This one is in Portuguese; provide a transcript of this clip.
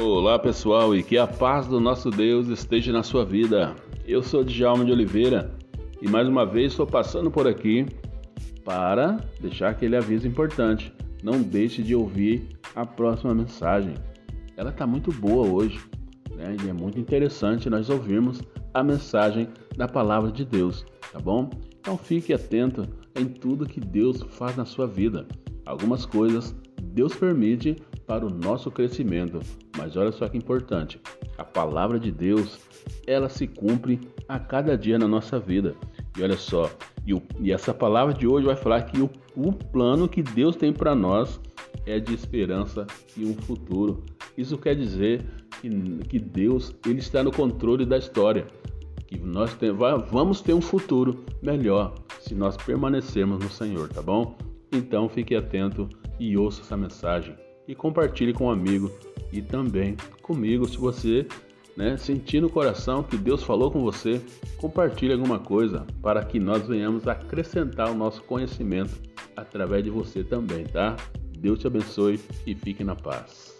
Olá pessoal e que a paz do nosso Deus esteja na sua vida. Eu sou Djalma de Oliveira e mais uma vez estou passando por aqui para deixar aquele aviso importante. Não deixe de ouvir a próxima mensagem. Ela está muito boa hoje né? e é muito interessante nós ouvirmos a mensagem da palavra de Deus, tá bom? Então fique atento em tudo que Deus faz na sua vida. Algumas coisas Deus permite para o nosso crescimento. Mas olha só que importante, a palavra de Deus, ela se cumpre a cada dia na nossa vida. E olha só, e, o, e essa palavra de hoje vai falar que o, o plano que Deus tem para nós é de esperança e um futuro. Isso quer dizer que, que Deus ele está no controle da história, que nós tem, vamos ter um futuro melhor se nós permanecermos no Senhor, tá bom? Então fique atento e ouça essa mensagem e compartilhe com um amigo e também comigo se você né, sentir no coração que Deus falou com você, compartilhe alguma coisa para que nós venhamos acrescentar o nosso conhecimento através de você também, tá? Deus te abençoe e fique na paz.